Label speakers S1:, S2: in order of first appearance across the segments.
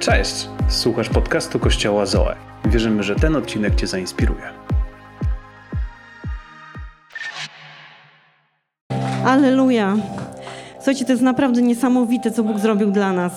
S1: Cześć! Słuchasz podcastu Kościoła Zoe. Wierzymy, że ten odcinek Cię zainspiruje.
S2: Aleluja. Słuchajcie, to jest naprawdę niesamowite, co Bóg zrobił dla nas.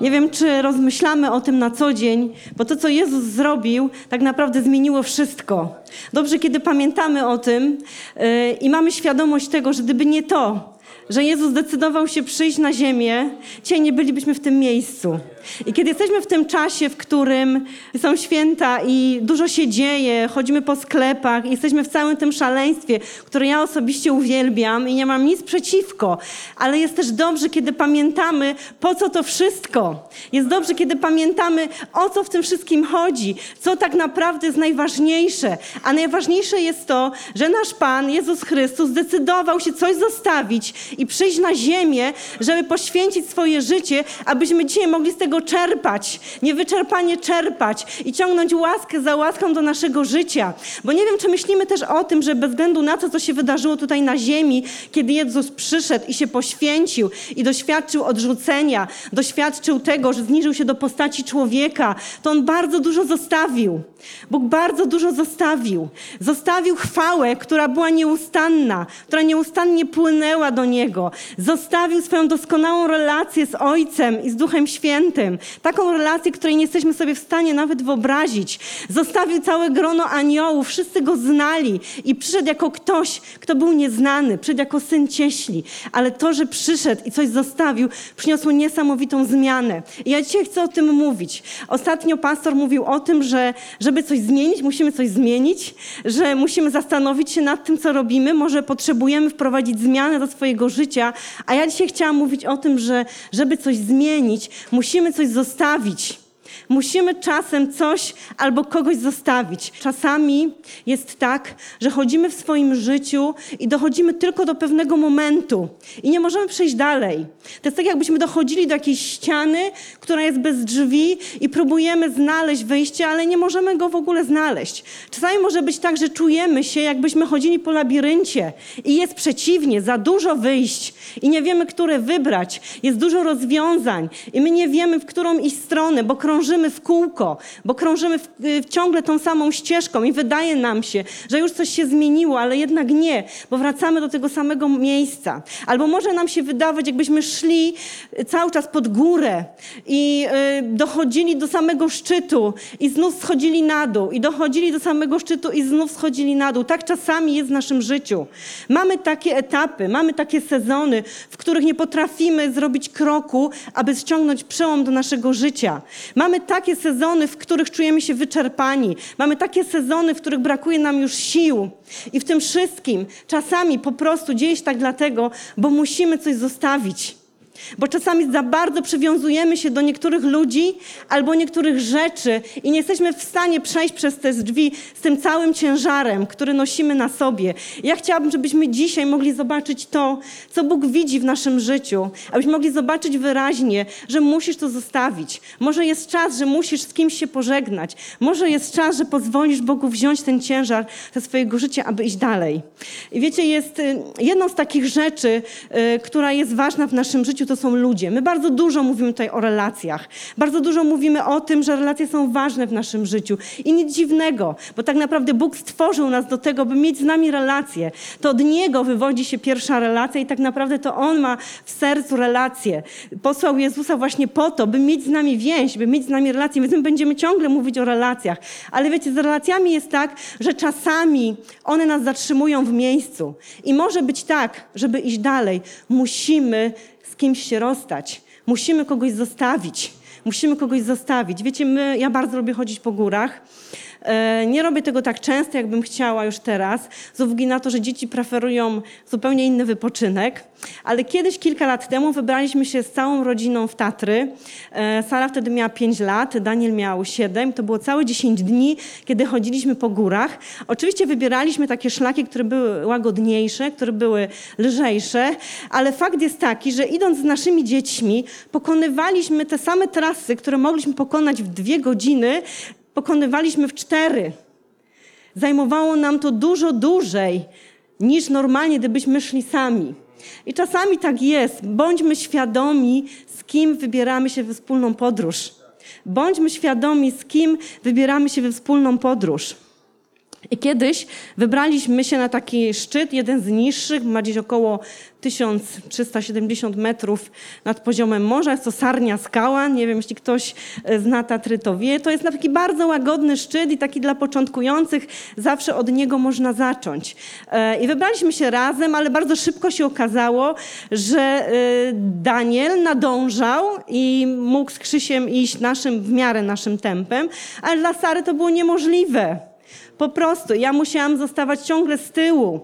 S2: Nie wiem, czy rozmyślamy o tym na co dzień, bo to, co Jezus zrobił, tak naprawdę zmieniło wszystko. Dobrze, kiedy pamiętamy o tym yy, i mamy świadomość tego, że gdyby nie to, że Jezus zdecydował się przyjść na ziemię, dzisiaj nie bylibyśmy w tym miejscu. I kiedy jesteśmy w tym czasie, w którym są święta i dużo się dzieje, chodzimy po sklepach jesteśmy w całym tym szaleństwie, które ja osobiście uwielbiam i nie mam nic przeciwko, ale jest też dobrze, kiedy pamiętamy, po co to wszystko. Jest dobrze, kiedy pamiętamy, o co w tym wszystkim chodzi, co tak naprawdę jest najważniejsze. A najważniejsze jest to, że nasz Pan, Jezus Chrystus, zdecydował się coś zostawić i przyjść na ziemię, żeby poświęcić swoje życie, abyśmy dzisiaj mogli z tego czerpać, niewyczerpanie czerpać i ciągnąć łaskę za łaską do naszego życia. Bo nie wiem, czy myślimy też o tym, że bez względu na to, co się wydarzyło tutaj na ziemi, kiedy Jezus przyszedł i się poświęcił i doświadczył odrzucenia, doświadczył tego, że zniżył się do postaci człowieka, to On bardzo dużo zostawił. Bóg bardzo dużo zostawił. Zostawił chwałę, która była nieustanna, która nieustannie płynęła do Niego. Zostawił swoją doskonałą relację z Ojcem i z Duchem Świętym. Taką relację, której nie jesteśmy sobie w stanie nawet wyobrazić. Zostawił całe grono aniołów, wszyscy Go znali i przyszedł jako ktoś, kto był nieznany, przyszedł jako syn cieśli. Ale to, że przyszedł i coś zostawił, przyniosło niesamowitą zmianę. I ja dzisiaj chcę o tym mówić. Ostatnio pastor mówił o tym, że żeby coś zmienić, musimy coś zmienić, że musimy zastanowić się nad tym, co robimy. Może potrzebujemy wprowadzić zmianę do swojego życia. A ja dzisiaj chciałam mówić o tym, że żeby coś zmienić, musimy coś zostawić. Musimy czasem coś albo kogoś zostawić. Czasami jest tak, że chodzimy w swoim życiu i dochodzimy tylko do pewnego momentu i nie możemy przejść dalej. To jest tak, jakbyśmy dochodzili do jakiejś ściany, która jest bez drzwi i próbujemy znaleźć wyjście, ale nie możemy go w ogóle znaleźć. Czasami może być tak, że czujemy się, jakbyśmy chodzili po labiryncie i jest przeciwnie, za dużo wyjść i nie wiemy, które wybrać. Jest dużo rozwiązań i my nie wiemy, w którą iść stronę, bo krążymy w kółko, bo krążymy w, w ciągle tą samą ścieżką i wydaje nam się, że już coś się zmieniło, ale jednak nie, bo wracamy do tego samego miejsca. Albo może nam się wydawać, jakbyśmy szli cały czas pod górę i y, dochodzili do samego szczytu i znów schodzili na dół i dochodzili do samego szczytu i znów schodzili na dół. Tak czasami jest w naszym życiu. Mamy takie etapy, mamy takie sezony, w których nie potrafimy zrobić kroku, aby ściągnąć przełom do naszego życia. Mamy takie sezony, w których czujemy się wyczerpani. Mamy takie sezony, w których brakuje nam już sił. I w tym wszystkim czasami po prostu dzieje się tak dlatego, bo musimy coś zostawić. Bo czasami za bardzo przywiązujemy się do niektórych ludzi albo niektórych rzeczy i nie jesteśmy w stanie przejść przez te drzwi z tym całym ciężarem, który nosimy na sobie. Ja chciałabym, żebyśmy dzisiaj mogli zobaczyć to, co Bóg widzi w naszym życiu, abyśmy mogli zobaczyć wyraźnie, że musisz to zostawić. Może jest czas, że musisz z kimś się pożegnać. Może jest czas, że pozwolisz Bogu wziąć ten ciężar ze swojego życia, aby iść dalej. I wiecie, jest y, jedną z takich rzeczy, y, która jest ważna w naszym życiu, to są ludzie. My bardzo dużo mówimy tutaj o relacjach. Bardzo dużo mówimy o tym, że relacje są ważne w naszym życiu. I nic dziwnego, bo tak naprawdę Bóg stworzył nas do tego, by mieć z nami relacje. To od Niego wywodzi się pierwsza relacja i tak naprawdę to On ma w sercu relacje. Posłał Jezusa właśnie po to, by mieć z nami więź, by mieć z nami relacje. Więc my będziemy ciągle mówić o relacjach. Ale wiecie, z relacjami jest tak, że czasami one nas zatrzymują w miejscu. I może być tak, żeby iść dalej, musimy kimś się rozstać. Musimy kogoś zostawić. Musimy kogoś zostawić. Wiecie, my, ja bardzo lubię chodzić po górach. E, nie robię tego tak często, jakbym chciała już teraz, z uwagi na to, że dzieci preferują zupełnie inny wypoczynek. Ale kiedyś, kilka lat temu, wybraliśmy się z całą rodziną w Tatry. E, Sara wtedy miała 5 lat, Daniel miał 7. To było całe 10 dni, kiedy chodziliśmy po górach. Oczywiście wybieraliśmy takie szlaki, które były łagodniejsze, które były lżejsze, ale fakt jest taki, że idąc z naszymi dziećmi, pokonywaliśmy te same trasy, które mogliśmy pokonać w dwie godziny, pokonywaliśmy w cztery. Zajmowało nam to dużo dłużej niż normalnie, gdybyśmy szli sami. I czasami tak jest. Bądźmy świadomi, z kim wybieramy się we wspólną podróż. Bądźmy świadomi, z kim wybieramy się we wspólną podróż. I kiedyś wybraliśmy się na taki szczyt, jeden z niższych, ma gdzieś około 1370 metrów nad poziomem morza. Jest to Sarnia Skała. Nie wiem, jeśli ktoś e, zna Tatry, to wie. To jest taki bardzo łagodny szczyt i taki dla początkujących. Zawsze od niego można zacząć. E, I wybraliśmy się razem, ale bardzo szybko się okazało, że e, Daniel nadążał i mógł z Krzysiem iść naszym, w miarę naszym tempem, ale dla Sary to było niemożliwe. Po prostu ja musiałam zostawać ciągle z tyłu,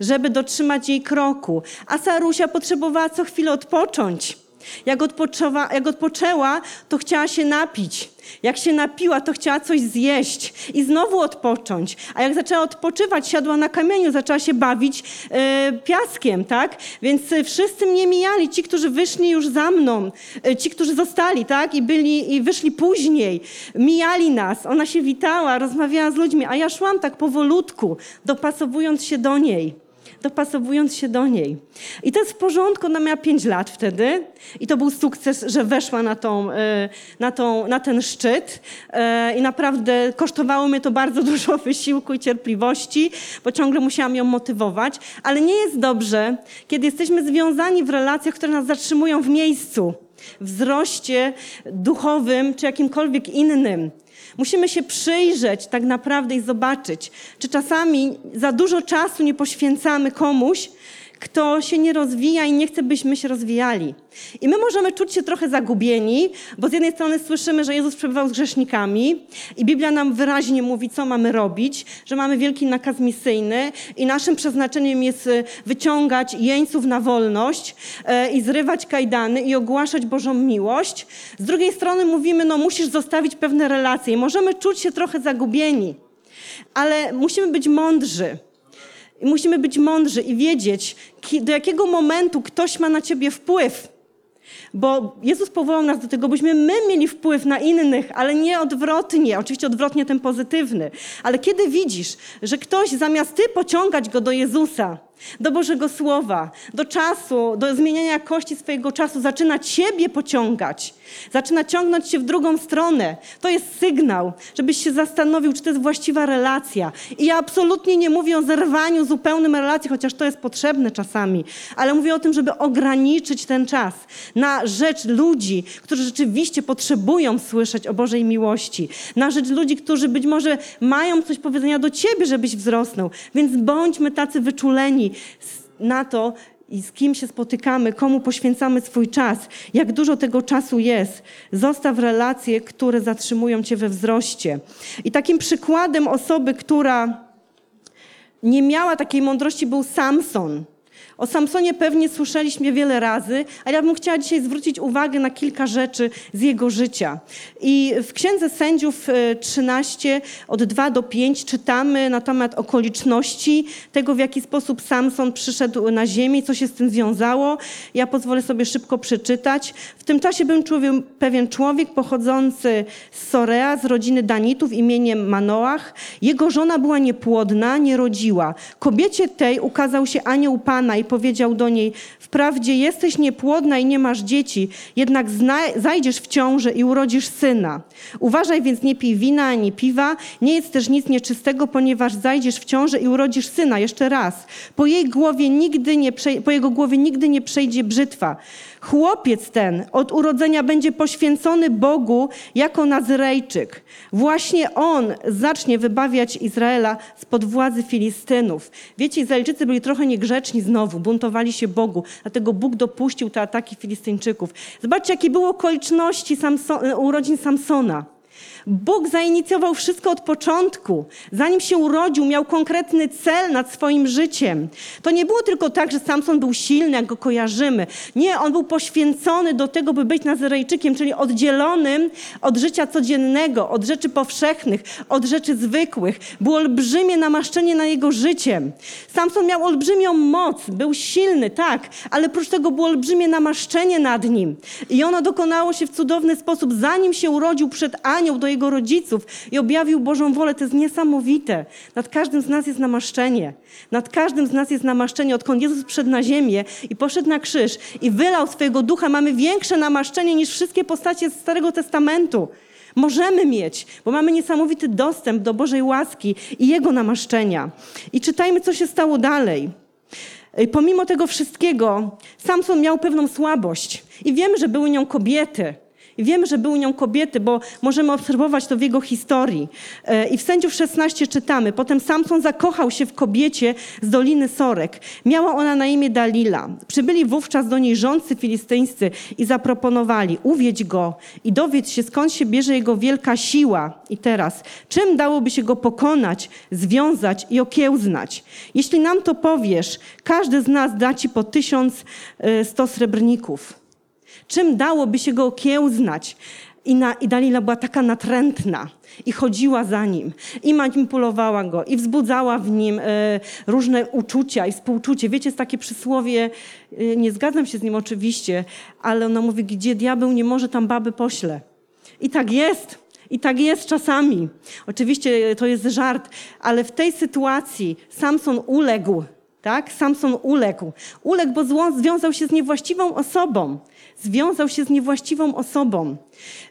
S2: żeby dotrzymać jej kroku. A Sarusia potrzebowała co chwilę odpocząć. Jak, odpoczęła, jak odpoczęła, to chciała się napić. Jak się napiła, to chciała coś zjeść i znowu odpocząć. A jak zaczęła odpoczywać, siadła na kamieniu, zaczęła się bawić e, piaskiem, tak? Więc e, wszyscy mnie mijali, ci, którzy wyszli już za mną, e, ci, którzy zostali, tak? I byli, i wyszli później, mijali nas. Ona się witała, rozmawiała z ludźmi, a ja szłam tak powolutku, dopasowując się do niej dopasowując się do niej. I to jest w porządku, ona miała 5 lat wtedy i to był sukces, że weszła na, tą, e, na, tą, na ten szczyt. E, i naprawdę kosztowało mnie to bardzo dużo wysiłku i cierpliwości, bo ciągle musiałam ją motywować, ale nie jest dobrze, kiedy jesteśmy związani w relacjach, które nas zatrzymują w miejscu, wzroście duchowym czy jakimkolwiek innym. Musimy się przyjrzeć tak naprawdę i zobaczyć, czy czasami za dużo czasu nie poświęcamy komuś, kto się nie rozwija i nie chce, byśmy się rozwijali. I my możemy czuć się trochę zagubieni, bo z jednej strony słyszymy, że Jezus przebywał z grzesznikami i Biblia nam wyraźnie mówi, co mamy robić, że mamy wielki nakaz misyjny i naszym przeznaczeniem jest y, wyciągać jeńców na wolność e, i zrywać kajdany i ogłaszać Bożą miłość. Z drugiej strony mówimy, no musisz zostawić pewne relacje i możemy czuć się trochę zagubieni, ale musimy być mądrzy. I musimy być mądrzy i wiedzieć, do jakiego momentu ktoś ma na ciebie wpływ. Bo Jezus powołał nas do tego, byśmy my mieli wpływ na innych, ale nie odwrotnie. Oczywiście odwrotnie ten pozytywny. Ale kiedy widzisz, że ktoś zamiast ty pociągać go do Jezusa, do Bożego Słowa, do czasu, do zmieniania jakości swojego czasu, zaczyna Ciebie pociągać, zaczyna ciągnąć się w drugą stronę. To jest sygnał, żebyś się zastanowił, czy to jest właściwa relacja. I ja absolutnie nie mówię o zerwaniu zupełnym relacji, chociaż to jest potrzebne czasami, ale mówię o tym, żeby ograniczyć ten czas na rzecz ludzi, którzy rzeczywiście potrzebują słyszeć o Bożej miłości, na rzecz ludzi, którzy być może mają coś powiedzenia do Ciebie, żebyś wzrosnął. Więc bądźmy tacy wyczuleni na to, i z kim się spotykamy, komu poświęcamy swój czas, jak dużo tego czasu jest. Zostaw relacje, które zatrzymują cię we wzroście. I takim przykładem osoby, która nie miała takiej mądrości, był Samson. O Samsonie pewnie słyszeliśmy wiele razy, ale ja bym chciała dzisiaj zwrócić uwagę na kilka rzeczy z jego życia. I w Księdze Sędziów 13 e, od 2 do 5 czytamy na temat okoliczności tego, w jaki sposób Samson przyszedł na ziemię, co się z tym związało. Ja pozwolę sobie szybko przeczytać. W tym czasie był pewien człowiek pochodzący z Sorea, z rodziny Danitów imieniem Manoach. Jego żona była niepłodna, nie rodziła. Kobiecie tej ukazał się anioł Pana i powiedział do niej: Wprawdzie jesteś niepłodna i nie masz dzieci, jednak zajdziesz w ciążę i urodzisz syna. Uważaj więc, nie pij wina ani piwa, nie jest też nic nieczystego, ponieważ zajdziesz w ciążę i urodzisz syna. Jeszcze raz. Po, jej głowie nigdy nie, po jego głowie nigdy nie przejdzie brzytwa. Chłopiec ten od urodzenia będzie poświęcony Bogu jako Nazyrejczyk. Właśnie on zacznie wybawiać Izraela spod władzy Filistynów. Wiecie, Izraelczycy byli trochę niegrzeczni znowu, buntowali się Bogu, dlatego Bóg dopuścił te ataki Filistyńczyków. Zobaczcie, jakie były okoliczności Samson, urodzin Samsona. Bóg zainicjował wszystko od początku. Zanim się urodził, miał konkretny cel nad swoim życiem. To nie było tylko tak, że Samson był silny, jak go kojarzymy. Nie, on był poświęcony do tego, by być Nazarejczykiem, czyli oddzielonym od życia codziennego, od rzeczy powszechnych, od rzeczy zwykłych. Było olbrzymie namaszczenie na jego życiem. Samson miał olbrzymią moc, był silny, tak, ale oprócz tego było olbrzymie namaszczenie nad nim. I ono dokonało się w cudowny sposób, zanim się urodził przed anioł do swojego rodziców i objawił Bożą wolę. To jest niesamowite. Nad każdym z nas jest namaszczenie. Nad każdym z nas jest namaszczenie. Odkąd Jezus przyszedł na ziemię i poszedł na krzyż i wylał swojego ducha, mamy większe namaszczenie niż wszystkie postacie z Starego Testamentu. Możemy mieć, bo mamy niesamowity dostęp do Bożej łaski i Jego namaszczenia. I czytajmy, co się stało dalej. Pomimo tego wszystkiego, Samson miał pewną słabość i wiemy, że były nią kobiety. I że były nią kobiety, bo możemy obserwować to w jego historii. E, I w Sędziów 16 czytamy. Potem Samson zakochał się w kobiecie z Doliny Sorek. Miała ona na imię Dalila. Przybyli wówczas do niej rządcy filistyńscy i zaproponowali, uwiedź go i dowiedz się, skąd się bierze jego wielka siła. I teraz, czym dałoby się go pokonać, związać i okiełznać? Jeśli nam to powiesz, każdy z nas da ci po tysiąc e, sto srebrników. Czym dałoby się go okiełznać? I, na, I Dalila była taka natrętna i chodziła za nim i manipulowała go i wzbudzała w nim e, różne uczucia i współczucie. Wiecie, jest takie przysłowie, e, nie zgadzam się z nim oczywiście, ale ona mówi, gdzie diabeł nie może, tam baby pośle. I tak jest. I tak jest czasami. Oczywiście to jest żart, ale w tej sytuacji Samson uległ. Tak? Samson uległ. Uległ, bo związał się z niewłaściwą osobą. Związał się z niewłaściwą osobą.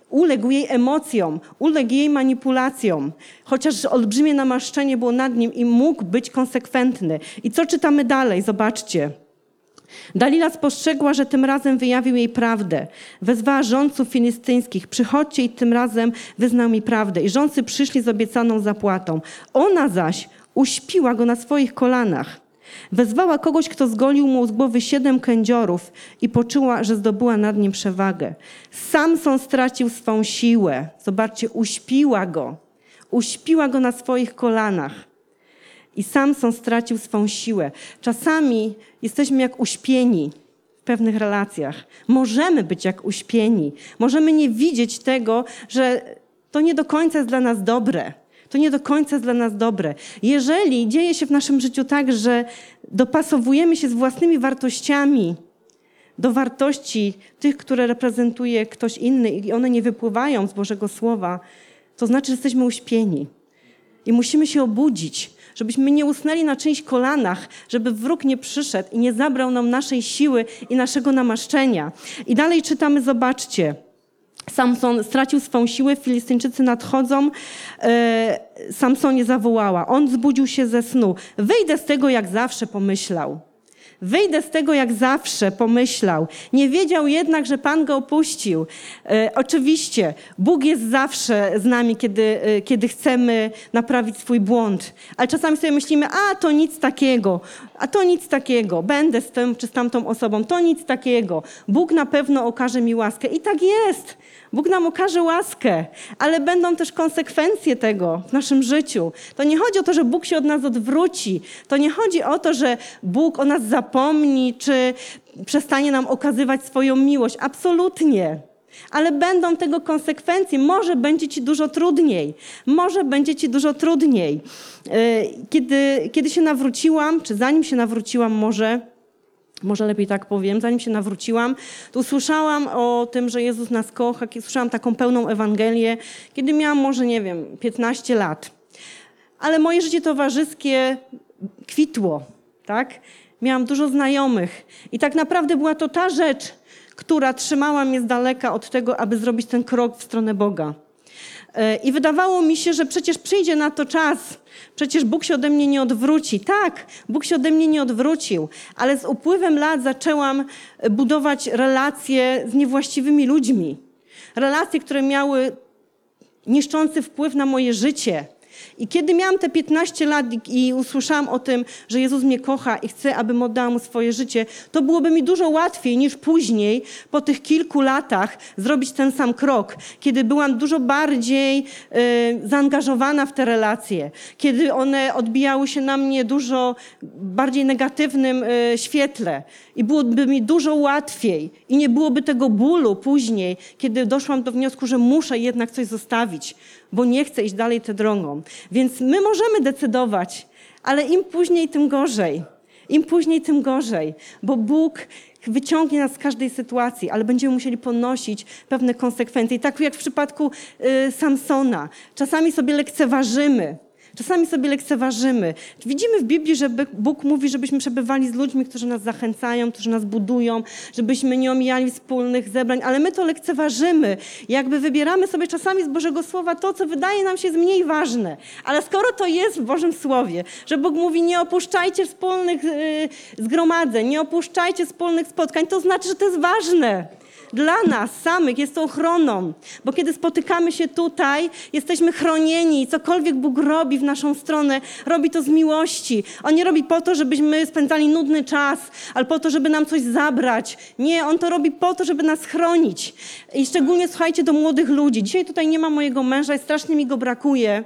S2: Uległ jej emocjom, uległ jej manipulacjom, chociaż olbrzymie namaszczenie było nad nim i mógł być konsekwentny. I co czytamy dalej? Zobaczcie. Dalila spostrzegła, że tym razem wyjawił jej prawdę. Wezwała rządców filistyńskich. Przychodźcie i tym razem wyznał mi prawdę. I rządcy przyszli z obiecaną zapłatą. Ona zaś uśpiła go na swoich kolanach. Wezwała kogoś, kto zgolił mu z głowy siedem kędziorów i poczuła, że zdobyła nad nim przewagę. Samson stracił swą siłę. Zobaczcie, uśpiła go. Uśpiła go na swoich kolanach. I Samson stracił swą siłę. Czasami jesteśmy jak uśpieni w pewnych relacjach. Możemy być jak uśpieni. Możemy nie widzieć tego, że to nie do końca jest dla nas dobre. To nie do końca jest dla nas dobre. Jeżeli dzieje się w naszym życiu tak, że dopasowujemy się z własnymi wartościami do wartości tych, które reprezentuje ktoś inny i one nie wypływają z Bożego Słowa, to znaczy, że jesteśmy uśpieni. I musimy się obudzić, żebyśmy nie usnęli na czyichś kolanach, żeby wróg nie przyszedł i nie zabrał nam naszej siły i naszego namaszczenia. I dalej czytamy, zobaczcie. Samson stracił swą siłę, Filistyńczycy nadchodzą. E, Samsonie zawołała. On zbudził się ze snu. Wyjdę z tego jak zawsze, pomyślał. Wyjdę z tego jak zawsze, pomyślał. Nie wiedział jednak, że Pan go opuścił. E, oczywiście, Bóg jest zawsze z nami, kiedy, e, kiedy chcemy naprawić swój błąd. Ale czasami sobie myślimy, a to nic takiego, a to nic takiego, będę z tym czy z tamtą osobą, to nic takiego. Bóg na pewno okaże mi łaskę. I tak jest. Bóg nam okaże łaskę, ale będą też konsekwencje tego w naszym życiu. To nie chodzi o to, że Bóg się od nas odwróci. To nie chodzi o to, że Bóg o nas zapomni, czy przestanie nam okazywać swoją miłość. Absolutnie. Ale będą tego konsekwencje. Może będzie ci dużo trudniej. Może będzie ci dużo trudniej. Yy, Kiedy, kiedy się nawróciłam, czy zanim się nawróciłam, może może lepiej tak powiem, zanim się nawróciłam, to usłyszałam o tym, że Jezus nas kocha, słyszałam taką pełną Ewangelię, kiedy miałam może, nie wiem, 15 lat. Ale moje życie towarzyskie kwitło, tak? Miałam dużo znajomych i tak naprawdę była to ta rzecz, która trzymała mnie z daleka od tego, aby zrobić ten krok w stronę Boga. E, I wydawało mi się, że przecież przyjdzie na to czas. Przecież Bóg się ode mnie nie odwróci. Tak, Bóg się ode mnie nie odwrócił, ale z upływem lat zaczęłam budować relacje z niewłaściwymi ludźmi. Relacje, które miały niszczący wpływ na moje życie. I kiedy miałam te 15 lat i, usłyszałam o tym, że Jezus mnie kocha i chce, abym oddała Mu swoje życie, to byłoby mi dużo łatwiej niż później, po tych kilku latach, zrobić ten sam krok, kiedy byłam dużo bardziej y, zaangażowana w te relacje, kiedy one odbijały się na mnie dużo bardziej negatywnym y, świetle. I byłoby mi dużo łatwiej i nie byłoby tego bólu później, kiedy doszłam do wniosku, że muszę jednak coś zostawić, bo nie chcę iść dalej tą drogą. Więc my możemy decydować, ale im później, tym gorzej. Im później, tym gorzej, bo Bóg wyciągnie nas z każdej sytuacji, ale będziemy musieli ponosić pewne konsekwencje. I tak jak w przypadku y, Samsona, czasami sobie lekceważymy. Czasami sobie lekceważymy. Widzimy w Biblii, że Bóg mówi, żebyśmy przebywali z ludźmi, którzy nas zachęcają, którzy nas budują, żebyśmy nie omijali wspólnych zebrań, ale my to lekceważymy. Jakby wybieramy sobie czasami z Bożego Słowa to, co wydaje nam się jest mniej ważne. Ale skoro to jest w Bożym Słowie, że Bóg mówi, nie opuszczajcie wspólnych y, zgromadzeń, nie opuszczajcie wspólnych spotkań, to znaczy, że to jest ważne. Dla nas samych jest to ochroną, bo kiedy spotykamy się tutaj, jesteśmy chronieni i cokolwiek Bóg robi w naszą stronę, robi to z miłości. On nie robi po to, żebyśmy spędzali nudny czas, ale po to, żeby nam coś zabrać. Nie, On to robi po to, żeby nas chronić. I szczególnie słuchajcie do młodych ludzi. Dzisiaj tutaj nie ma mojego męża i strasznie mi go brakuje,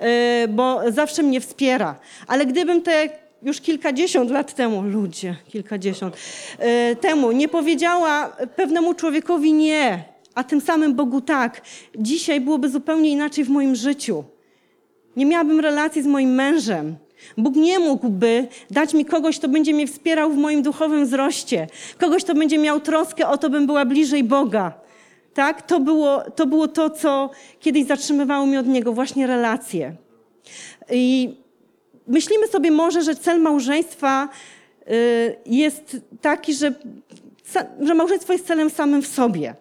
S2: yy, bo zawsze mnie wspiera. Ale gdybym te już kilkadziesiąt lat temu, ludzie, kilkadziesiąt, e, temu nie powiedziała pewnemu człowiekowi nie, a tym samym Bogu tak, dzisiaj byłoby zupełnie inaczej w moim życiu. Nie miałabym relacji z moim mężem. Bóg nie mógłby dać mi kogoś, kto będzie mnie wspierał w moim duchowym wzroście, kogoś, kto będzie miał troskę o to, bym była bliżej Boga. Tak? To było to, było to co kiedyś zatrzymywało mnie od Niego, właśnie relacje. I myślimy sobie może, że cel małżeństwa y, jest taki, że, że małżeństwo jest celem samym w sobie.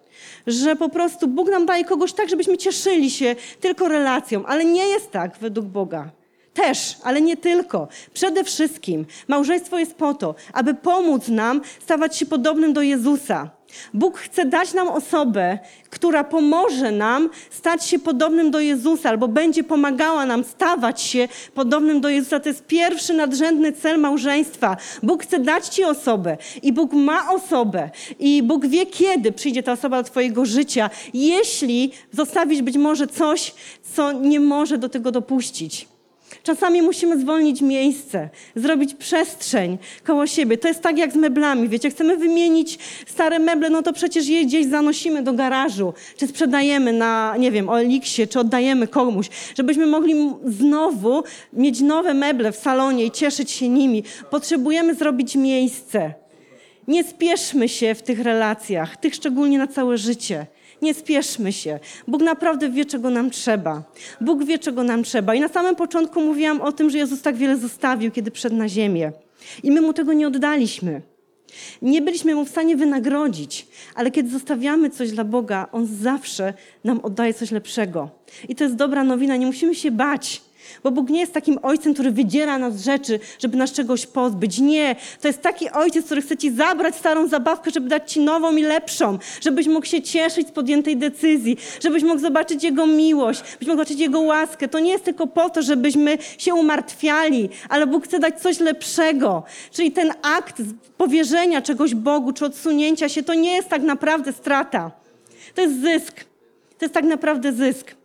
S2: Że po prostu Bóg nam daje kogoś tak, żebyśmy cieszyli się tylko relacją, ale nie jest tak według Boga. Też, ale nie tylko. Przede wszystkim małżeństwo jest po to, aby pomóc nam stawać się podobnym do Jezusa. Bóg chce dać nam osobę, która pomoże nam stać się podobnym do Jezusa, albo będzie pomagała nam stawać się podobnym do Jezusa. To jest pierwszy nadrzędny cel małżeństwa. Bóg chce dać ci osobę i Bóg ma osobę i Bóg wie, kiedy przyjdzie ta osoba do twojego życia, jeśli zostawić być może coś, co nie może do tego dopuścić. Czasami musimy zwolnić miejsce, zrobić przestrzeń koło siebie. To jest tak jak z meblami. Wiecie, chcemy wymienić stare meble, no to przecież je gdzieś zanosimy do garażu, czy sprzedajemy na, nie wiem, Oliksie, czy oddajemy komuś, żebyśmy mogli znowu mieć nowe meble w salonie i cieszyć się nimi. Potrzebujemy zrobić miejsce. Nie spieszmy się w tych relacjach, tych szczególnie na całe życie. Nie spieszmy się. Bóg naprawdę wie, czego nam trzeba. Bóg wie, czego nam trzeba. I na samym początku mówiłam o tym, że Jezus tak wiele zostawił, kiedy wszedł na ziemię. I my mu tego nie oddaliśmy. Nie byliśmy mu w stanie wynagrodzić, ale kiedy zostawiamy coś dla Boga, On zawsze nam oddaje coś lepszego. I to jest dobra nowina, nie musimy się bać. Bo Bóg nie jest takim ojcem, który wydziera nas z rzeczy, żeby nas czegoś pozbyć. Nie, to jest taki ojciec, który chce ci zabrać starą zabawkę, żeby dać ci nową i lepszą, żebyś mógł się cieszyć z podjętej decyzji, żebyś mógł zobaczyć Jego miłość, żebyś mógł zobaczyć Jego łaskę. To nie jest tylko po to, żebyśmy się umartwiali, ale Bóg chce dać coś lepszego. Czyli ten akt powierzenia czegoś Bogu, czy odsunięcia się, to nie jest tak naprawdę strata. To jest zysk. To jest tak naprawdę zysk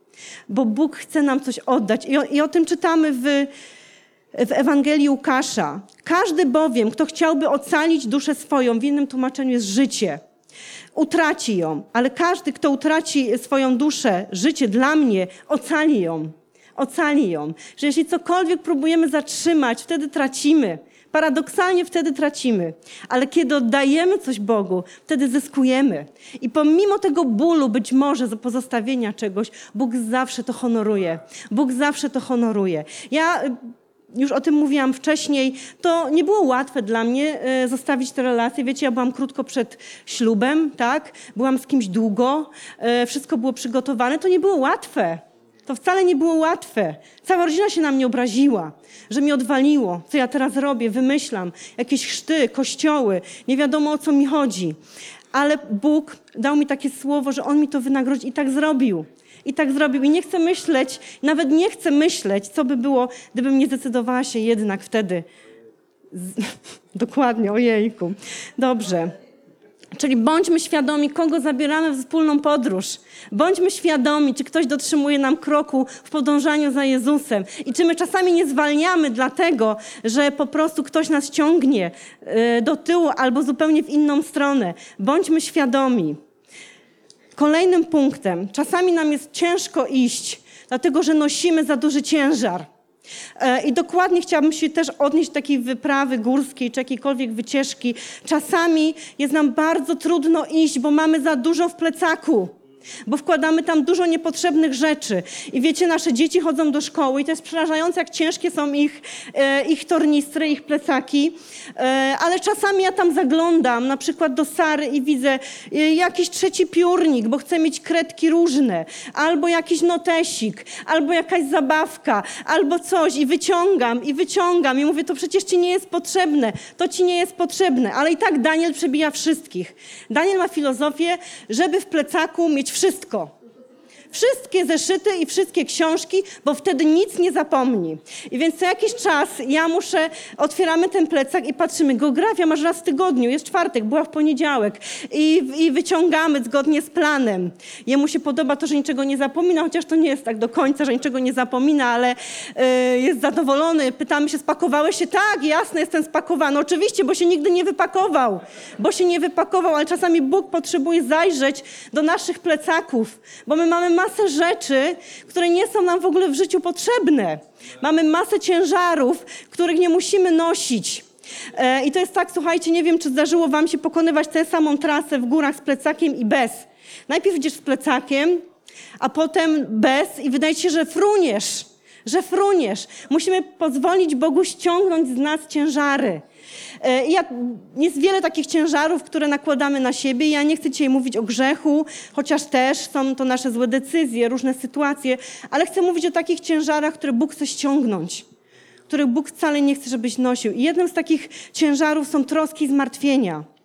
S2: bo Bóg chce nam coś oddać. I o, i o tym czytamy w, w Ewangelii Łukasza. Każdy bowiem, kto chciałby ocalić duszę swoją, w innym tłumaczeniu jest życie, utraci ją, ale każdy, kto utraci swoją duszę, życie dla mnie, ocali ją. Ocali ją. Że jeśli cokolwiek próbujemy zatrzymać, wtedy tracimy. Paradoksalnie wtedy tracimy, ale kiedy oddajemy coś Bogu, wtedy zyskujemy. I pomimo tego bólu, być może pozostawienia czegoś, Bóg zawsze to honoruje. Bóg zawsze to honoruje. Ja y, już o tym mówiłam wcześniej, to nie było łatwe dla mnie e, zostawić te relacje. Wiecie, ja byłam krótko przed ślubem, tak? Byłam z kimś długo, e, wszystko było przygotowane. To nie było łatwe. To wcale nie było łatwe. Cała rodzina się na mnie obraziła, że mi odwaliło, co ja teraz robię, wymyślam, jakieś chrzty, kościoły, nie wiadomo o co mi chodzi. Ale Bóg dał mi takie słowo, że On mi to wynagrodzi i tak zrobił. I tak zrobił. I nie chcę myśleć, nawet nie chcę myśleć, co by było, gdybym nie zdecydowała się jednak wtedy. Z... Dokładnie, ojejku. Dobrze. Czyli bądźmy świadomi, kogo zabieramy w wspólną podróż. Bądźmy świadomi, czy ktoś dotrzymuje nam kroku w podążaniu za Jezusem. I czy my czasami nie zwalniamy dlatego, że po prostu ktoś nas ciągnie y, do tyłu albo zupełnie w inną stronę. Bądźmy świadomi. Kolejnym punktem, czasami nam jest ciężko iść, dlatego że nosimy za duży ciężar. E, I dokładnie chciałabym się też odnieść do takiej wyprawy górskiej czy jakiejkolwiek wycieczki. Czasami jest nam bardzo trudno iść, bo mamy za dużo w plecaku bo wkładamy tam dużo niepotrzebnych rzeczy. I wiecie, nasze dzieci chodzą do szkoły i to jest przerażające, jak ciężkie są ich, e, ich tornistry, ich plecaki. E, ale czasami ja tam zaglądam, na przykład do Sary i widzę e, jakiś trzeci piórnik, bo chcę mieć kredki różne, albo jakiś notesik, albo jakaś zabawka, albo coś i wyciągam, i wyciągam i mówię, to przecież ci nie jest potrzebne, to ci nie jest potrzebne. Ale i tak Daniel przebija wszystkich. Daniel ma filozofię, żeby w plecaku mieć wszystko. Wszystkie zeszyty i wszystkie książki, bo wtedy nic nie zapomni. I więc co jakiś czas ja muszę, otwieramy ten plecak i patrzymy, geografia masz raz w tygodniu, jest czwartek, była w poniedziałek i, i wyciągamy zgodnie z planem. Jemu się podoba to, że niczego nie zapomina, chociaż to nie jest tak do końca, że niczego nie zapomina, ale y, jest zadowolony. Pytamy się, spakowałeś się? Tak, jasne, jestem spakowany. Oczywiście, bo się nigdy nie wypakował, bo się nie wypakował, ale czasami Bóg potrzebuje zajrzeć do naszych plecaków, bo my mamy masę rzeczy, które nie są nam w ogóle w życiu potrzebne. Mamy masę ciężarów, których nie musimy nosić. E, I to jest tak, słuchajcie, nie wiem, czy zdarzyło wam się pokonywać tę samą trasę w górach z plecakiem i bez. Najpierw idziesz z plecakiem, a potem bez i wydaje się, że fruniesz, że fruniesz. Musimy pozwolić Bogu ściągnąć z nas ciężary. E, ja, jest wiele takich ciężarów, które nakładamy na siebie. Ja nie chcę dzisiaj mówić o grzechu, chociaż też są to nasze złe decyzje, różne sytuacje, ale chcę mówić o takich ciężarach, które Bóg chce ściągnąć, których Bóg wcale nie chce, żebyś nosił. I jednym z takich ciężarów są troski i zmartwienia.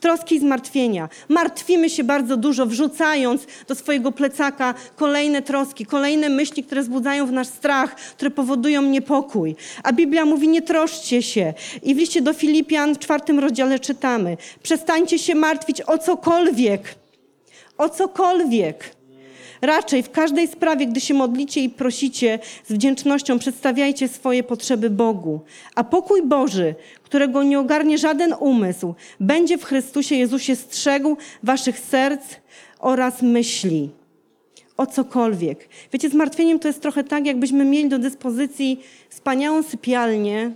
S2: Troski i zmartwienia. Martwimy się bardzo dużo, wrzucając do swojego plecaka kolejne troski, kolejne myśli, które wzbudzają w nas strach, które powodują niepokój. A Biblia mówi: nie troszcie się. I w liście do Filipian w czwartym rozdziale czytamy: przestańcie się martwić o cokolwiek. O cokolwiek. Raczej w każdej sprawie, gdy się modlicie i prosicie, z wdzięcznością przedstawiajcie swoje potrzeby Bogu. A pokój Boży, którego nie ogarnie żaden umysł, będzie w Chrystusie Jezusie strzegł waszych serc oraz myśli. O cokolwiek. Wiecie, zmartwieniem to jest trochę tak, jakbyśmy mieli do dyspozycji wspaniałą sypialnię,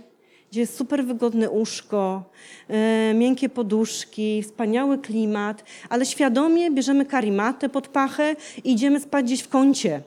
S2: gdzie jest super wygodne łóżko, e, miękkie poduszki, wspaniały klimat, ale świadomie bierzemy karimatę pod pachę i idziemy spać gdzieś w kącie.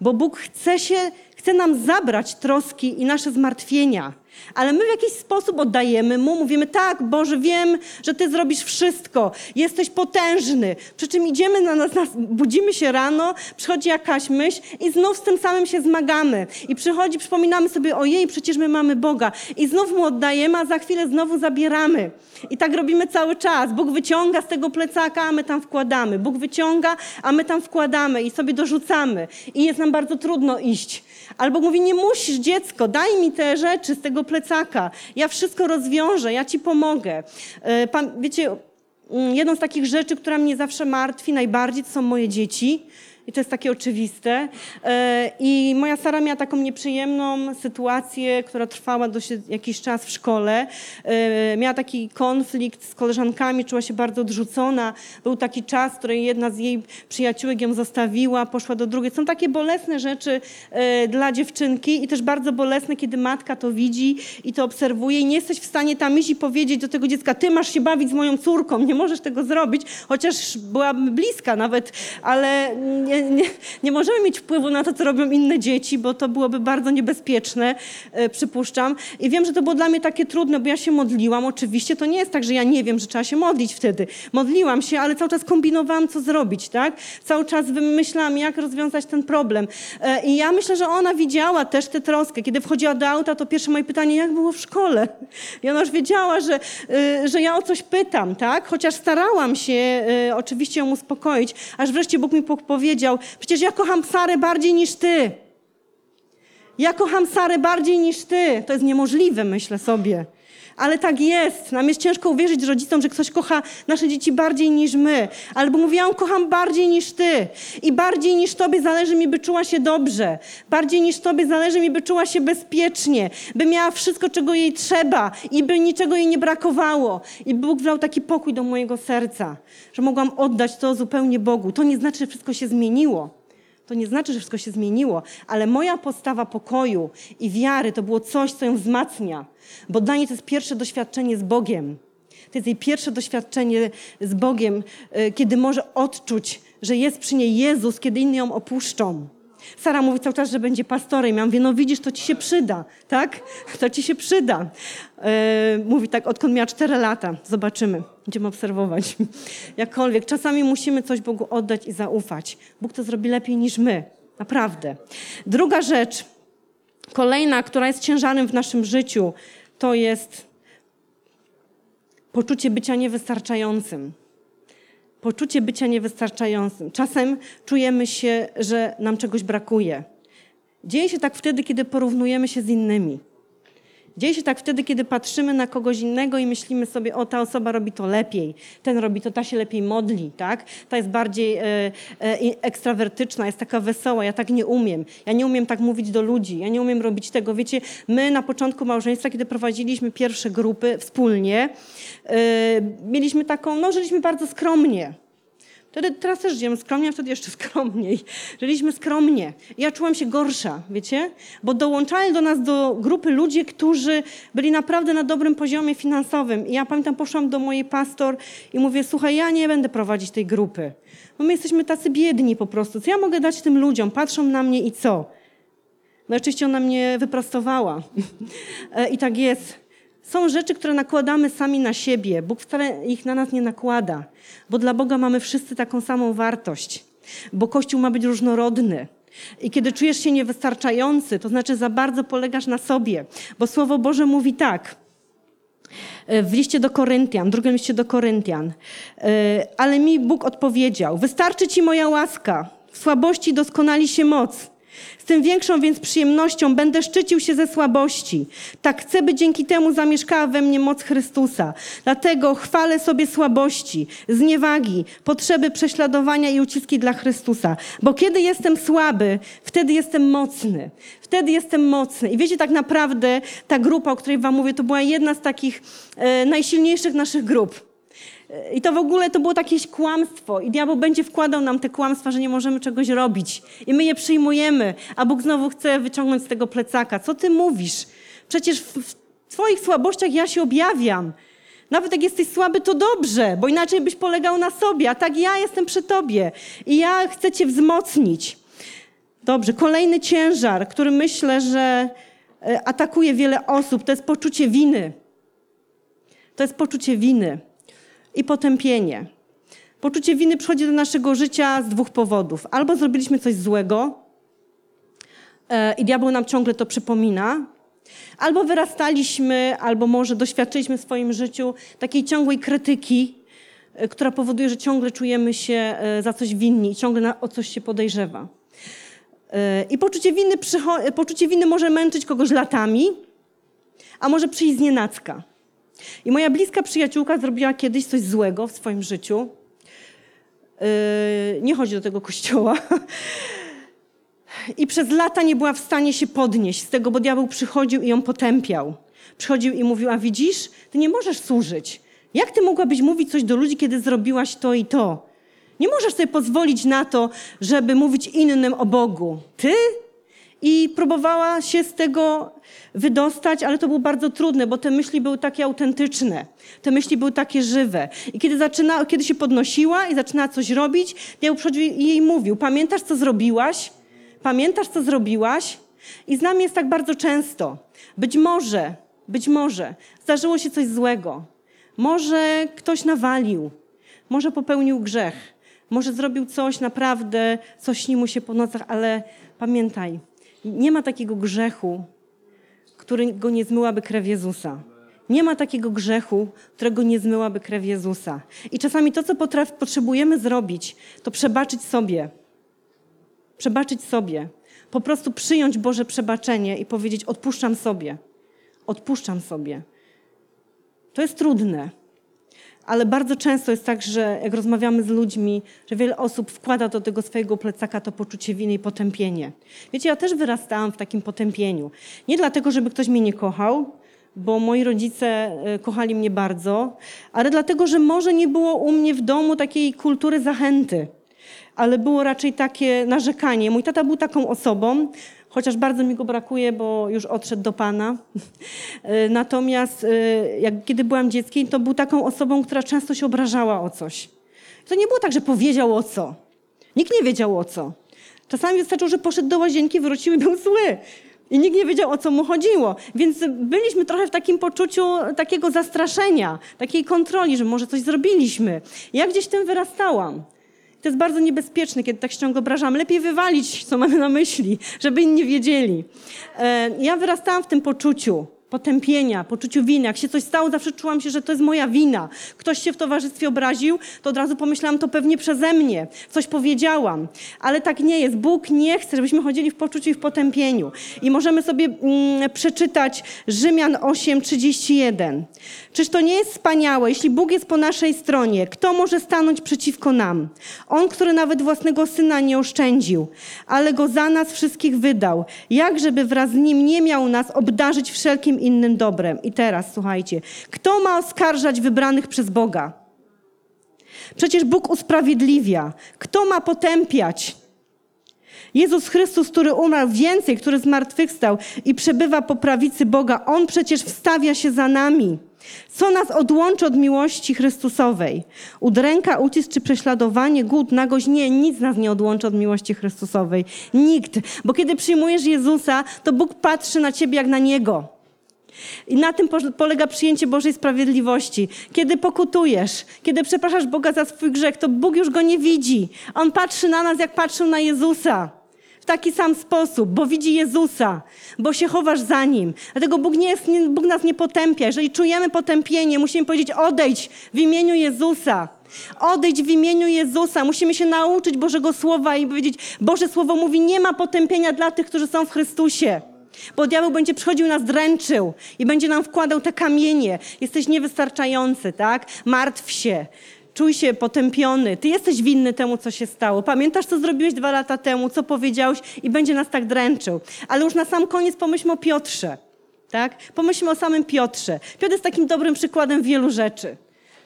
S2: Bo Bóg chce, się, chce nam zabrać troski i nasze zmartwienia. Ale my w jakiś sposób oddajemy Mu, mówimy tak, Boże, wiem, że Ty zrobisz wszystko, jesteś potężny. Przy czym idziemy na nas, nas budzimy się rano, przychodzi jakaś myśl i znów z tym samym się zmagamy. I przychodzi, przypominamy sobie, ojej, przecież my mamy Boga. I znów Mu oddajemy, a za chwilę znowu zabieramy. I tak robimy cały czas. Bóg wyciąga z tego plecaka, a my tam wkładamy. Bóg wyciąga, a my tam wkładamy i sobie dorzucamy. I jest nam bardzo trudno iść. Albo mówi, nie musisz, dziecko, daj mi te rzeczy z tego plecaka. Ja wszystko rozwiążę, ja ci pomogę. E, pan, wiecie, mm, jedną z takich rzeczy, która mnie zawsze martwi najbardziej, to są moje dzieci. I to jest takie oczywiste. E, I moja Sara miała taką nieprzyjemną sytuację, która trwała dosyć jakiś czas w szkole. E, miała taki konflikt z koleżankami, czuła się bardzo odrzucona. Był taki czas, w którym jedna z jej przyjaciółek ją zostawiła, poszła do drugiej. Są takie bolesne rzeczy e, dla dziewczynki i też bardzo bolesne, kiedy matka to widzi i to obserwuje i nie jesteś w stanie tam iść i powiedzieć do tego dziecka, ty masz się bawić z moją córką, nie możesz tego zrobić, chociaż byłabym bliska nawet, ale nie, nie, możemy mieć wpływu na to, co robią inne dzieci, bo to byłoby bardzo niebezpieczne, e, przypuszczam. I wiem, że to było dla mnie takie trudne, bo ja się modliłam. Oczywiście to nie jest tak, że ja nie wiem, że trzeba się modlić wtedy. Modliłam się, ale cały czas kombinowałam, co zrobić, tak? Cały czas wymyślałam, jak rozwiązać ten problem. E, I ja myślę, że ona widziała też tę troskę. Kiedy wchodziła do auta, to pierwsze moje pytanie, jak było w szkole? I ona już wiedziała, że, e, że ja o coś pytam, tak? Chociaż starałam się e, oczywiście ją uspokoić, aż wreszcie Bóg mi powiedział, przecież ja kocham Sarę bardziej niż ty. Ja kocham Sarę bardziej niż ty. To jest niemożliwe, myślę sobie. Ale tak jest. Nam jest ciężko uwierzyć rodzicom, że ktoś kocha nasze dzieci bardziej niż my. Albo mówi, ja ją kocham bardziej niż ty. I bardziej niż tobie zależy mi, by czuła się dobrze. Bardziej niż tobie zależy mi, by czuła się bezpiecznie. By miała wszystko, czego jej trzeba. I by niczego jej nie brakowało. I Bóg wlał taki pokój do mojego serca, że mogłam oddać to zupełnie Bogu. To nie znaczy, że wszystko się zmieniło. To nie znaczy, że wszystko się zmieniło, ale moja postawa pokoju i wiary to było coś, co ją wzmacnia, bo dla niej to jest pierwsze doświadczenie z Bogiem. To jest jej pierwsze doświadczenie z Bogiem, y, kiedy może odczuć, że jest przy niej Jezus, kiedy inni ją opuszczą. Sara mówi cały czas, że będzie pastorem. Ja mówię, no widzisz, to ci się przyda, tak? To ci się przyda. E, mówi tak, odkąd miała 4 lata. Zobaczymy, będziemy obserwować. Jakkolwiek, czasami musimy coś Bogu oddać i zaufać. Bóg to zrobi lepiej niż my. Naprawdę. Druga rzecz, kolejna, która jest ciężarem w naszym życiu, to jest poczucie bycia niewystarczającym. Poczucie bycia niewystarczającym. Czasem czujemy się, że nam czegoś brakuje. Dzieje się tak wtedy, kiedy porównujemy się z innymi. Dzieje się tak wtedy, kiedy patrzymy na kogoś innego i myślimy sobie, o ta osoba robi to lepiej, ten robi to, ta się lepiej modli, tak? Ta jest bardziej e, e, ekstrawertyczna, jest taka wesoła, ja tak nie umiem. Ja nie umiem tak mówić do ludzi, ja nie umiem robić tego. Wiecie, my na początku małżeństwa, kiedy prowadziliśmy pierwsze grupy wspólnie, e, mieliśmy taką, no żyliśmy bardzo skromnie. Wtedy, teraz też żyjemy skromnie, a wtedy jeszcze skromniej. Żyliśmy skromnie. Ja czułam się gorsza, wiecie? Bo dołączali do nas do grupy ludzie, którzy byli naprawdę na dobrym poziomie finansowym. I ja pamiętam, poszłam do mojej pastor i mówię, słuchaj, ja nie będę prowadzić tej grupy. Bo my jesteśmy tacy biedni po prostu. Co ja mogę dać tym ludziom? Patrzą na mnie i co? No oczywiście ona mnie wyprostowała. E, I tak jest. Są rzeczy, które nakładamy sami na siebie. Bóg wcale ich na nas nie nakłada, bo dla Boga mamy wszyscy taką samą wartość, bo Kościół ma być różnorodny. I kiedy czujesz się niewystarczający, to znaczy za bardzo polegasz na sobie, bo Słowo Boże mówi tak. W liście do Koryntian, drugim liście do Koryntian. Ale mi Bóg odpowiedział: Wystarczy ci moja łaska, w słabości doskonali się moc. Z tym większą więc przyjemnością będę szczycił się ze słabości. Tak chcę, by dzięki temu zamieszkała we mnie moc Chrystusa. Dlatego chwalę sobie słabości, zniewagi, potrzeby prześladowania i uciski dla Chrystusa. Bo kiedy jestem słaby, wtedy jestem mocny. Wtedy jestem mocny. I wiecie, tak naprawdę ta grupa, o której wam mówię, to była jedna z takich e, najsilniejszych naszych grup. I to w ogóle to było jakieś kłamstwo. I diabeł będzie wkładał nam te kłamstwa, że nie możemy czegoś robić. I my je przyjmujemy, a Bóg znowu chce wyciągnąć z tego plecaka. Co ty mówisz? Przecież w, w twoich słabościach ja się objawiam. Nawet jak jesteś słaby, to dobrze, bo inaczej byś polegał na sobie. A tak ja jestem przy tobie i ja chcę cię wzmocnić. Dobrze, kolejny ciężar, który myślę, że e, atakuje wiele osób, to jest poczucie winy. To jest poczucie winy i potępienie. Poczucie winy przychodzi do naszego życia z dwóch powodów. Albo zrobiliśmy coś złego e, i diabeł nam ciągle to przypomina, albo wyrastaliśmy, albo może doświadczyliśmy w swoim życiu takiej ciągłej krytyki, e, która powoduje, że ciągle czujemy się e, za coś winni i ciągle o coś się podejrzewa. I poczucie winy, poczucie winy może męczyć kogoś latami, a może przyjść z nienacka. I moja bliska przyjaciółka zrobiła kiedyś coś złego w swoim życiu. Yy, nie chodzi do tego kościoła. I przez lata nie była w stanie się podnieść z tego, bo diabeł przychodził i ją potępiał. Przychodził i mówił, a widzisz, ty nie możesz służyć. Jak ty mogłabyś mówić coś do ludzi, kiedy zrobiłaś to i to? Nie możesz sobie pozwolić na to, żeby mówić innym o Bogu. Ty? I próbowała się z tego wydostać, ale to było bardzo trudne, bo te myśli były takie autentyczne. Te myśli były takie żywe. I kiedy, zaczyna, kiedy się podnosiła i zaczynała coś robić, ja przychodził i jej mówił, pamiętasz, co zrobiłaś? Pamiętasz, co zrobiłaś? I z nami jest tak bardzo często. Być może, być może zdarzyło się coś złego. Może ktoś nawalił. Może popełnił grzech. Może zrobił coś naprawdę, co śni mu się po nocach, ale pamiętaj, nie ma takiego grzechu, którego nie zmyłaby krew Jezusa. Nie ma takiego grzechu, którego nie zmyłaby krew Jezusa. I czasami to, co potraf, potrzebujemy zrobić, to przebaczyć sobie. Przebaczyć sobie. Po prostu przyjąć Boże przebaczenie i powiedzieć: Odpuszczam sobie. Odpuszczam sobie. To jest trudne ale bardzo często jest tak, że jak rozmawiamy z ludźmi, że wiele osób wkłada do tego swojego plecaka to poczucie winy i potępienie. Wiecie, ja też wyrastałam w takim potępieniu. Nie dlatego, żeby ktoś mnie nie kochał, bo moi rodzice e, kochali mnie bardzo, ale dlatego, że może nie było u mnie w domu takiej kultury zachęty. ale było raczej takie narzekanie. Mój tata był taką osobą, chociaż bardzo mi go brakuje, bo już odszedł do Pana. E, Natomiast e, jak, kiedy byłam dzieckiem, to był taką osobą, która często się obrażała o coś. To nie było tak, że powiedział o co. Nikt nie wiedział o co. Czasami wystarczyło, że poszedł do łazienki, wrócił i był zły. I nikt nie wiedział, o co mu chodziło. Więc byliśmy trochę w takim poczuciu takiego zastraszenia, takiej kontroli, że może coś zrobiliśmy. Ja gdzieś tym wyrastałam. To jest bardzo niebezpieczne, kiedy tak się ciągle obrażamy. Lepiej wywalić, co mamy na myśli, żeby inni wiedzieli. E, Ja wyrastałam w tym poczuciu potępienia, poczuciu winy. Jak się coś stało, zawsze czułam się, że to jest moja wina. Ktoś się w towarzystwie obraził, to od razu pomyślałam, to pewnie przeze mnie. Coś powiedziałam. Ale tak nie jest. Bóg nie chce, żebyśmy chodzili w poczuciu i w potępieniu. I możemy sobie mm, przeczytać Rzymian 8:31. Czyż to nie jest wspaniałe, jeśli Bóg jest po naszej stronie? Kto może stanąć przeciwko nam? On, który nawet własnego syna nie oszczędził, ale go za nas wszystkich wydał. Jak żeby wraz z nim nie miał nas obdarzyć wszelkim innym dobrem? I teraz słuchajcie, kto ma oskarżać wybranych przez Boga? Przecież Bóg usprawiedliwia. Kto ma potępiać? Jezus Chrystus, który umarł więcej, który zmartwychwstał i przebywa po prawicy Boga, On przecież wstawia się za nami. Co nas odłączy od miłości Chrystusowej? Udręka, ucisk czy prześladowanie, głód, nagość? Nie, nic nas nie odłączy od miłości Chrystusowej. Nikt. Bo kiedy przyjmujesz Jezusa, to Bóg patrzy na ciebie jak na Niego. I na tym po- polega przyjęcie Bożej sprawiedliwości. Kiedy pokutujesz, kiedy przepraszasz Boga za swój grzech, to Bóg już go nie widzi. On patrzy na nas, jak patrzył na Jezusa. W taki sam sposób, bo widzi Jezusa, bo się chowasz za Nim. Dlatego Bóg, nie jest, Bóg nas nie potępia. Jeżeli czujemy potępienie, musimy powiedzieć odejdź w imieniu Jezusa. Odejdź w imieniu Jezusa. Musimy się nauczyć Bożego Słowa i powiedzieć, Boże Słowo mówi, nie ma potępienia dla tych, którzy są w Chrystusie. Bo diabeł będzie przychodził nas dręczył i będzie nam wkładał te kamienie. Jesteś niewystarczający, tak? Martw się. Czuj się potępiony. Ty jesteś winny temu, co się stało. Pamiętasz, co zrobiłeś dwa lata temu, co powiedziałeś i będzie nas tak dręczył. Ale już na sam koniec pomyślmy o Piotrze. Tak? Pomyślmy o samym Piotrze. Piotr jest takim dobrym przykładem wielu rzeczy.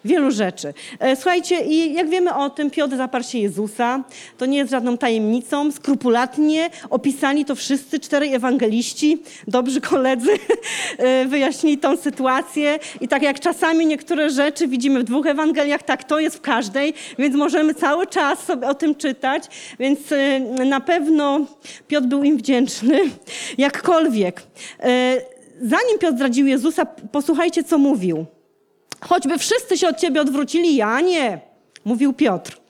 S2: Wielu rzeczy. E, Słuchajcie, i jak wiemy o tym, Piotr zaparł się Jezusa. To nie jest żadną tajemnicą. Skrupulatnie opisali to wszyscy czterej ewangeliści, dobrzy koledzy, e, wyjaśnili tą sytuację. I tak jak czasami niektóre rzeczy widzimy w dwóch Ewangeliach, tak to jest w każdej, więc możemy cały czas sobie o tym czytać. Więc e, na pewno Piotr był im wdzięczny. Jakkolwiek. Zanim Piotr zdradził Jezusa, posłuchajcie, co mówił. Choćby wszyscy się od ciebie odwrócili, ja nie, mówił Piotr.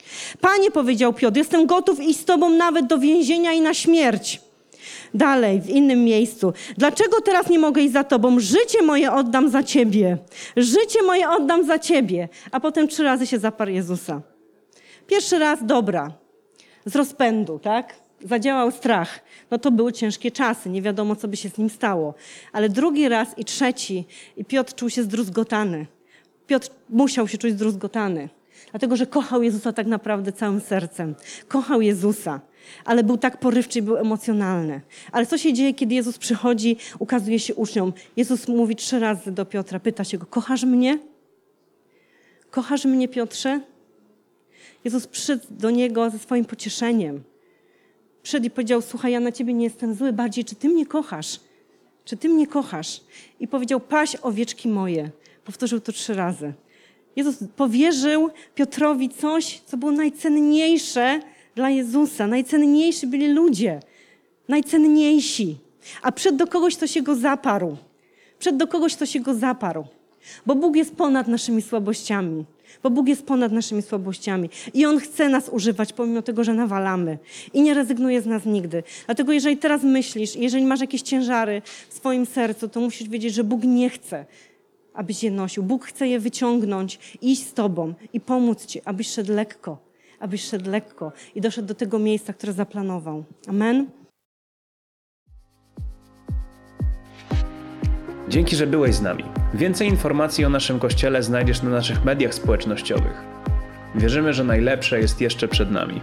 S2: Panie, powiedział Piotr, jestem gotów iść z tobą nawet do więzienia i na śmierć. Dalej, w innym miejscu. Dlaczego teraz nie mogę iść za tobą? Życie moje oddam za ciebie. Życie moje oddam za ciebie. A potem trzy razy się zaparł Jezusa. Pierwszy raz dobra, z rozpędu, tak? Zadziałał strach. No to były ciężkie czasy, nie wiadomo, co by się z nim stało. Ale drugi raz i trzeci, i Piotr czuł się zdruzgotany. Piotr musiał się czuć zdruzgotany, dlatego że kochał Jezusa tak naprawdę całym sercem. Kochał Jezusa, ale był tak porywczy i był emocjonalny. Ale co się dzieje, kiedy Jezus przychodzi, ukazuje się uczniom? Jezus mówi trzy razy do Piotra, pyta się go, kochasz mnie? Kochasz mnie, Piotrze? Jezus przyszedł do niego ze swoim pocieszeniem. Przyszedł i powiedział, słuchaj, ja na ciebie nie jestem zły, bardziej czy ty mnie kochasz? Czy ty mnie kochasz? I powiedział, paś owieczki moje. Powtórzył to trzy razy. Jezus powierzył Piotrowi coś, co było najcenniejsze dla Jezusa. Najcenniejsi byli ludzie. Najcenniejsi. A przed do kogoś, kto się go zaparł. Przed do kogoś, kto się go zaparł. Bo Bóg jest ponad naszymi słabościami. Bo Bóg jest ponad naszymi słabościami. I On chce nas używać, pomimo tego, że nawalamy. I nie rezygnuje z nas nigdy. Dlatego jeżeli teraz myślisz, jeżeli masz jakieś ciężary w swoim sercu, to musisz wiedzieć, że Bóg nie chce, abyś je nosił. Bóg chce je wyciągnąć, iść z Tobą i pomóc Ci, abyś szedł lekko. Abyś szedł lekko i doszedł do tego miejsca, które zaplanował. Amen.
S1: Dzięki, że byłeś z nami. Więcej informacji o naszym kościele znajdziesz na naszych mediach społecznościowych. Wierzymy, że najlepsze jest jeszcze przed nami.